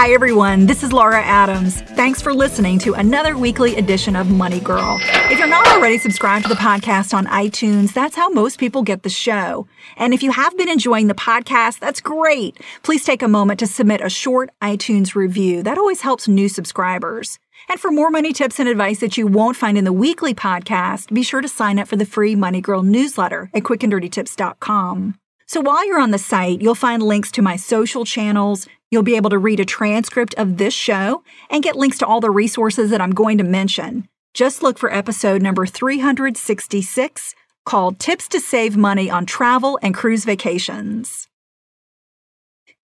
Hi, everyone. This is Laura Adams. Thanks for listening to another weekly edition of Money Girl. If you're not already subscribed to the podcast on iTunes, that's how most people get the show. And if you have been enjoying the podcast, that's great. Please take a moment to submit a short iTunes review. That always helps new subscribers. And for more money tips and advice that you won't find in the weekly podcast, be sure to sign up for the free Money Girl newsletter at quickanddirtytips.com. So while you're on the site, you'll find links to my social channels. You'll be able to read a transcript of this show and get links to all the resources that I'm going to mention. Just look for episode number 366 called Tips to Save Money on Travel and Cruise Vacations.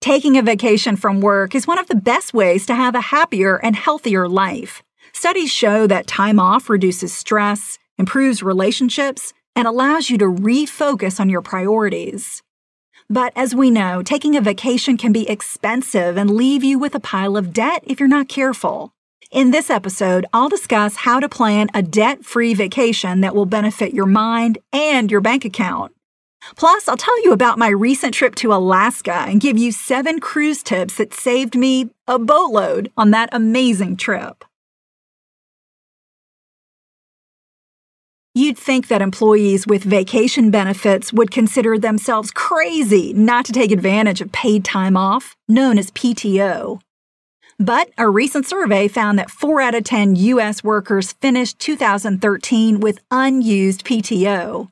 Taking a vacation from work is one of the best ways to have a happier and healthier life. Studies show that time off reduces stress, improves relationships, and allows you to refocus on your priorities. But as we know, taking a vacation can be expensive and leave you with a pile of debt if you're not careful. In this episode, I'll discuss how to plan a debt free vacation that will benefit your mind and your bank account. Plus, I'll tell you about my recent trip to Alaska and give you seven cruise tips that saved me a boatload on that amazing trip. You'd think that employees with vacation benefits would consider themselves crazy not to take advantage of paid time off, known as PTO. But a recent survey found that 4 out of 10 U.S. workers finished 2013 with unused PTO.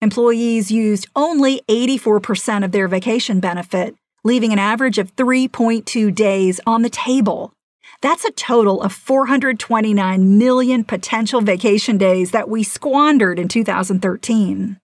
Employees used only 84% of their vacation benefit, leaving an average of 3.2 days on the table. That's a total of 429 million potential vacation days that we squandered in 2013.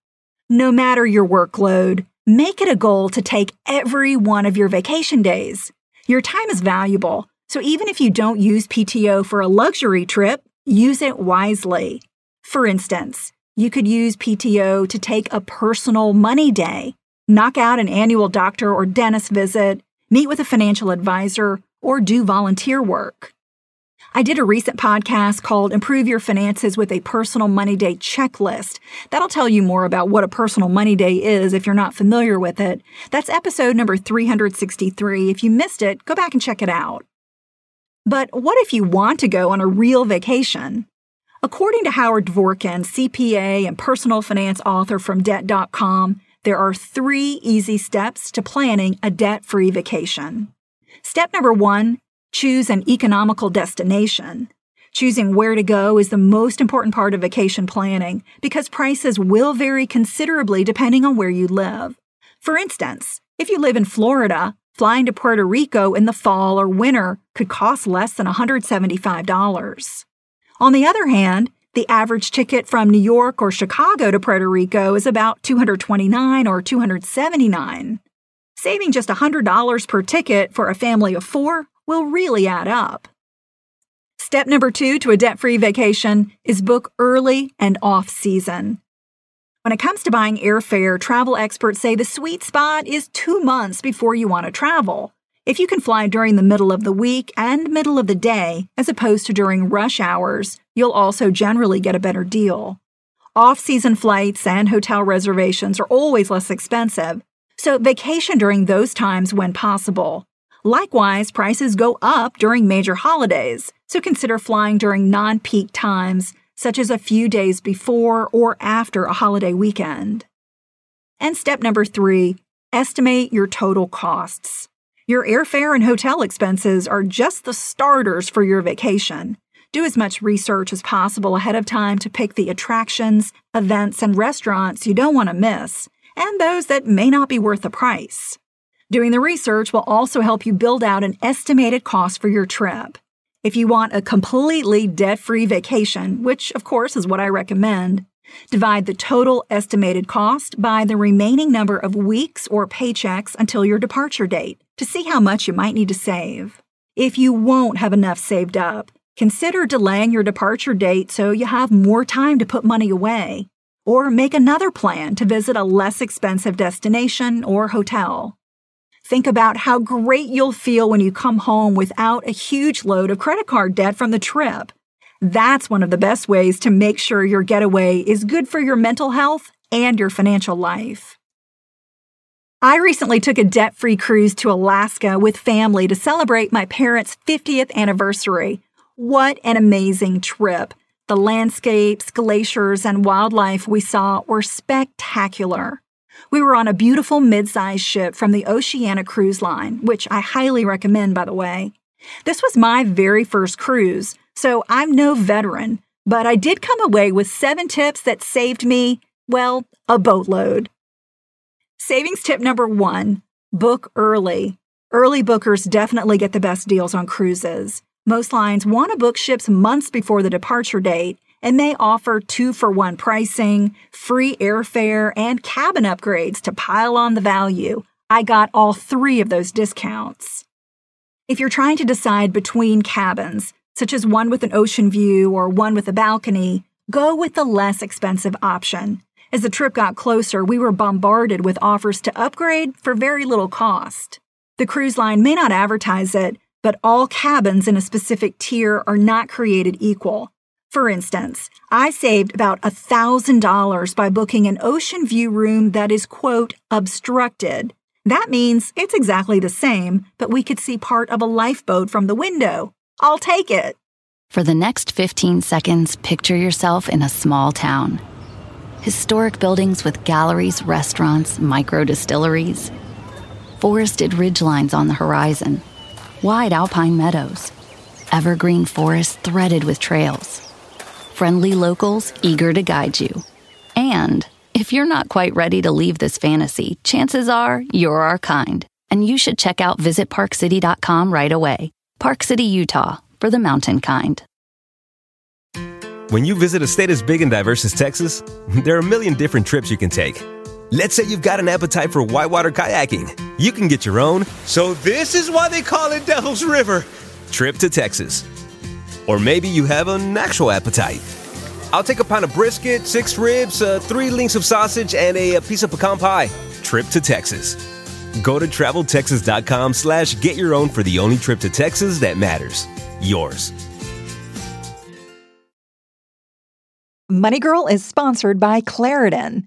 No matter your workload, make it a goal to take every one of your vacation days. Your time is valuable, so even if you don't use PTO for a luxury trip, use it wisely. For instance, you could use PTO to take a personal money day, knock out an annual doctor or dentist visit, meet with a financial advisor, or do volunteer work. I did a recent podcast called Improve Your Finances with a Personal Money Day Checklist. That'll tell you more about what a personal money day is if you're not familiar with it. That's episode number 363. If you missed it, go back and check it out. But what if you want to go on a real vacation? According to Howard Dvorkin, CPA and personal finance author from Debt.com, there are three easy steps to planning a debt free vacation. Step number one choose an economical destination. Choosing where to go is the most important part of vacation planning because prices will vary considerably depending on where you live. For instance, if you live in Florida, flying to Puerto Rico in the fall or winter could cost less than $175. On the other hand, the average ticket from New York or Chicago to Puerto Rico is about $229 or 279. Saving just $100 per ticket for a family of four will really add up. Step number two to a debt free vacation is book early and off season. When it comes to buying airfare, travel experts say the sweet spot is two months before you want to travel. If you can fly during the middle of the week and middle of the day, as opposed to during rush hours, you'll also generally get a better deal. Off season flights and hotel reservations are always less expensive, so vacation during those times when possible. Likewise, prices go up during major holidays, so consider flying during non peak times, such as a few days before or after a holiday weekend. And step number three, estimate your total costs. Your airfare and hotel expenses are just the starters for your vacation. Do as much research as possible ahead of time to pick the attractions, events, and restaurants you don't want to miss, and those that may not be worth the price. Doing the research will also help you build out an estimated cost for your trip. If you want a completely debt free vacation, which of course is what I recommend, divide the total estimated cost by the remaining number of weeks or paychecks until your departure date to see how much you might need to save. If you won't have enough saved up, consider delaying your departure date so you have more time to put money away. Or make another plan to visit a less expensive destination or hotel. Think about how great you'll feel when you come home without a huge load of credit card debt from the trip. That's one of the best ways to make sure your getaway is good for your mental health and your financial life. I recently took a debt free cruise to Alaska with family to celebrate my parents' 50th anniversary. What an amazing trip! The landscapes, glaciers, and wildlife we saw were spectacular. We were on a beautiful mid-sized ship from the Oceania Cruise Line, which I highly recommend, by the way. This was my very first cruise, so I'm no veteran, but I did come away with seven tips that saved me, well, a boatload. Savings tip number one book early. Early bookers definitely get the best deals on cruises. Most lines want to book ships months before the departure date, and they offer two for one pricing, free airfare, and cabin upgrades to pile on the value. I got all three of those discounts. If you're trying to decide between cabins, such as one with an ocean view or one with a balcony, go with the less expensive option. As the trip got closer, we were bombarded with offers to upgrade for very little cost. The cruise line may not advertise it, but all cabins in a specific tier are not created equal. For instance, I saved about $1,000 by booking an ocean view room that is, quote, obstructed. That means it's exactly the same, but we could see part of a lifeboat from the window. I'll take it. For the next 15 seconds, picture yourself in a small town. Historic buildings with galleries, restaurants, micro distilleries, forested ridgelines on the horizon, wide alpine meadows, evergreen forests threaded with trails friendly locals eager to guide you. And if you're not quite ready to leave this fantasy, chances are you're our kind, and you should check out visitparkcity.com right away. Park City, Utah, for the mountain kind. When you visit a state as big and diverse as Texas, there are a million different trips you can take. Let's say you've got an appetite for whitewater kayaking. You can get your own, so this is why they call it Devil's River, trip to Texas. Or maybe you have an actual appetite. I'll take a pound of brisket, six ribs, uh, three links of sausage, and a, a piece of pecan pie. Trip to Texas. Go to traveltexas.com slash get your own for the only trip to Texas that matters. Yours. Money Girl is sponsored by Claritin.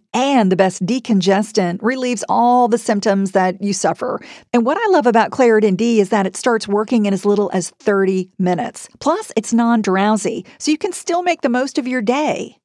and the best decongestant relieves all the symptoms that you suffer. And what I love about Claritin D is that it starts working in as little as 30 minutes. Plus, it's non drowsy, so you can still make the most of your day.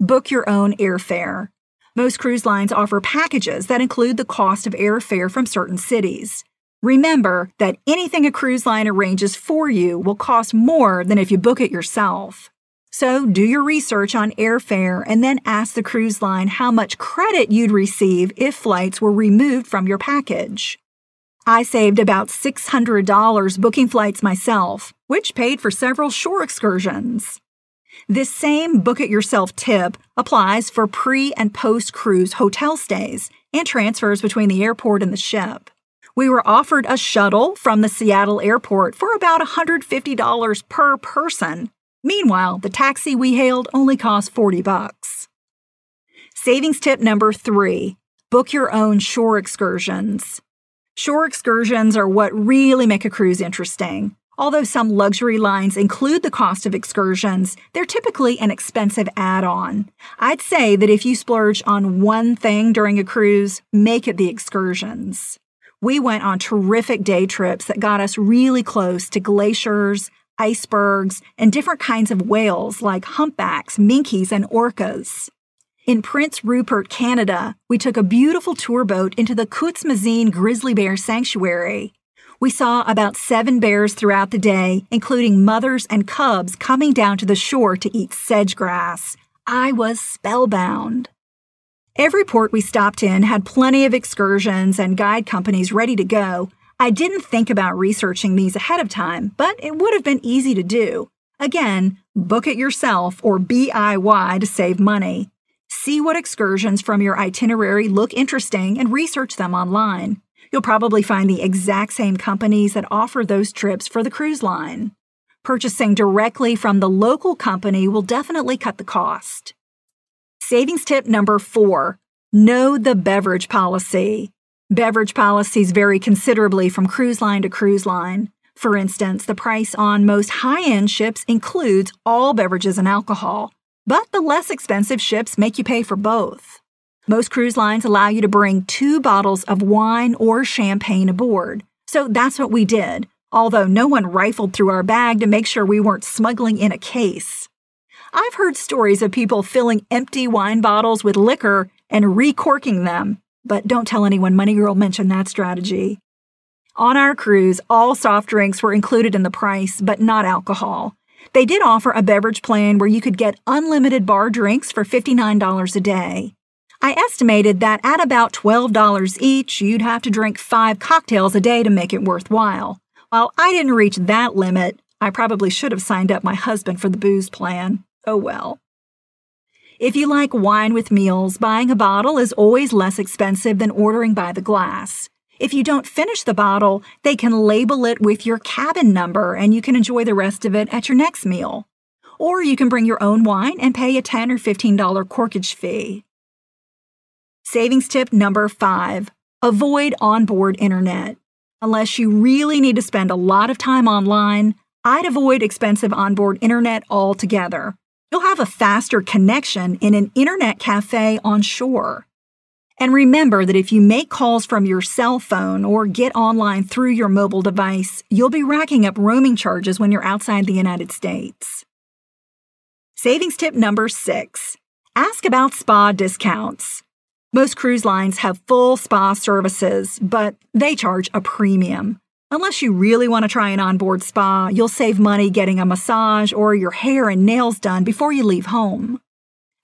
book your own airfare. Most cruise lines offer packages that include the cost of airfare from certain cities. Remember that anything a cruise line arranges for you will cost more than if you book it yourself. So do your research on airfare and then ask the cruise line how much credit you'd receive if flights were removed from your package. I saved about $600 booking flights myself, which paid for several shore excursions. This same book it yourself tip applies for pre and post cruise hotel stays and transfers between the airport and the ship. We were offered a shuttle from the Seattle airport for about $150 per person. Meanwhile, the taxi we hailed only cost 40 bucks. Savings tip number 3: book your own shore excursions. Shore excursions are what really make a cruise interesting. Although some luxury lines include the cost of excursions, they're typically an expensive add on. I'd say that if you splurge on one thing during a cruise, make it the excursions. We went on terrific day trips that got us really close to glaciers, icebergs, and different kinds of whales like humpbacks, minkes, and orcas. In Prince Rupert, Canada, we took a beautiful tour boat into the Khutzeymateen Grizzly Bear Sanctuary. We saw about seven bears throughout the day, including mothers and cubs coming down to the shore to eat sedge grass. I was spellbound. Every port we stopped in had plenty of excursions and guide companies ready to go. I didn't think about researching these ahead of time, but it would have been easy to do. Again, book it yourself or BIY to save money. See what excursions from your itinerary look interesting and research them online. You'll probably find the exact same companies that offer those trips for the cruise line. Purchasing directly from the local company will definitely cut the cost. Savings tip number four know the beverage policy. Beverage policies vary considerably from cruise line to cruise line. For instance, the price on most high end ships includes all beverages and alcohol, but the less expensive ships make you pay for both. Most cruise lines allow you to bring two bottles of wine or champagne aboard, so that's what we did, although no one rifled through our bag to make sure we weren't smuggling in a case. I've heard stories of people filling empty wine bottles with liquor and recorking them, but don't tell anyone Money Girl mentioned that strategy. On our cruise, all soft drinks were included in the price, but not alcohol. They did offer a beverage plan where you could get unlimited bar drinks for $59 a day. I estimated that at about $12 each, you'd have to drink five cocktails a day to make it worthwhile. While I didn't reach that limit, I probably should have signed up my husband for the booze plan. Oh well. If you like wine with meals, buying a bottle is always less expensive than ordering by the glass. If you don't finish the bottle, they can label it with your cabin number and you can enjoy the rest of it at your next meal. Or you can bring your own wine and pay a 10 or $15 corkage fee. Savings tip number five avoid onboard internet. Unless you really need to spend a lot of time online, I'd avoid expensive onboard internet altogether. You'll have a faster connection in an internet cafe on shore. And remember that if you make calls from your cell phone or get online through your mobile device, you'll be racking up roaming charges when you're outside the United States. Savings tip number six ask about spa discounts. Most cruise lines have full spa services, but they charge a premium. Unless you really want to try an onboard spa, you'll save money getting a massage or your hair and nails done before you leave home.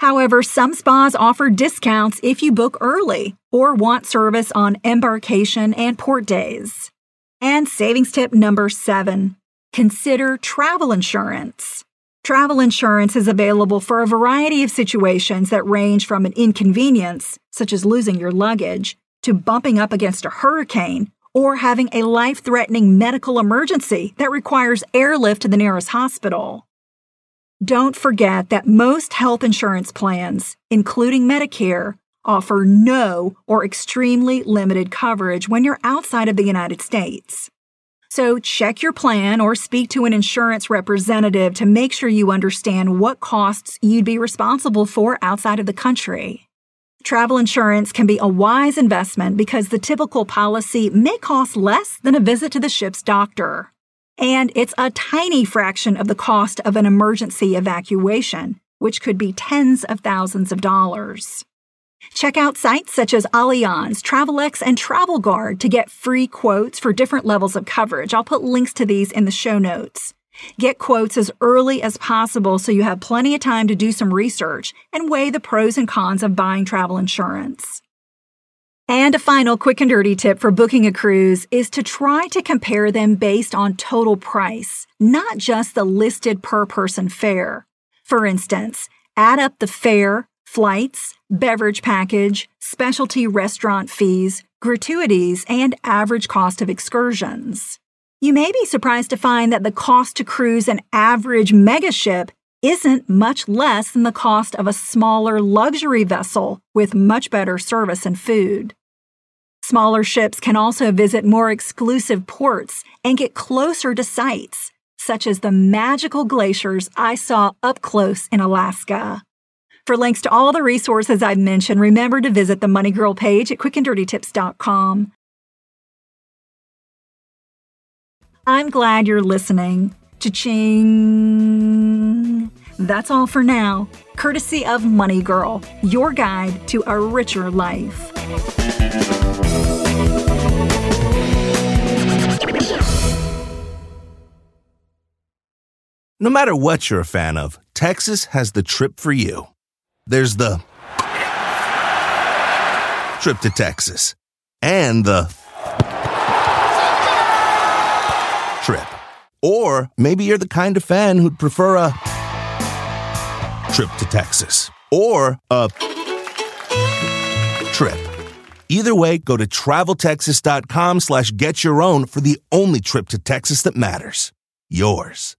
However, some spas offer discounts if you book early or want service on embarkation and port days. And savings tip number seven consider travel insurance. Travel insurance is available for a variety of situations that range from an inconvenience, such as losing your luggage, to bumping up against a hurricane or having a life threatening medical emergency that requires airlift to the nearest hospital. Don't forget that most health insurance plans, including Medicare, offer no or extremely limited coverage when you're outside of the United States. So check your plan or speak to an insurance representative to make sure you understand what costs you'd be responsible for outside of the country. Travel insurance can be a wise investment because the typical policy may cost less than a visit to the ship's doctor. And it's a tiny fraction of the cost of an emergency evacuation, which could be tens of thousands of dollars. Check out sites such as Allianz, Travelex, and TravelGuard to get free quotes for different levels of coverage. I'll put links to these in the show notes. Get quotes as early as possible so you have plenty of time to do some research and weigh the pros and cons of buying travel insurance. And a final quick and dirty tip for booking a cruise is to try to compare them based on total price, not just the listed per person fare. For instance, add up the fare, flights, beverage package, specialty restaurant fees, gratuities, and average cost of excursions. You may be surprised to find that the cost to cruise an average megaship isn't much less than the cost of a smaller luxury vessel with much better service and food. Smaller ships can also visit more exclusive ports and get closer to sites, such as the magical glaciers I saw up close in Alaska. For links to all the resources I've mentioned, remember to visit the Money Girl page at quickanddirtytips.com. I'm glad you're listening. Cha-ching! That's all for now, courtesy of Money Girl, your guide to a richer life. No matter what you're a fan of, Texas has the trip for you. There's the trip to Texas and the trip. Or maybe you're the kind of fan who'd prefer a trip to Texas or a trip. Either way, go to traveltexas.com slash get your own for the only trip to Texas that matters. Yours.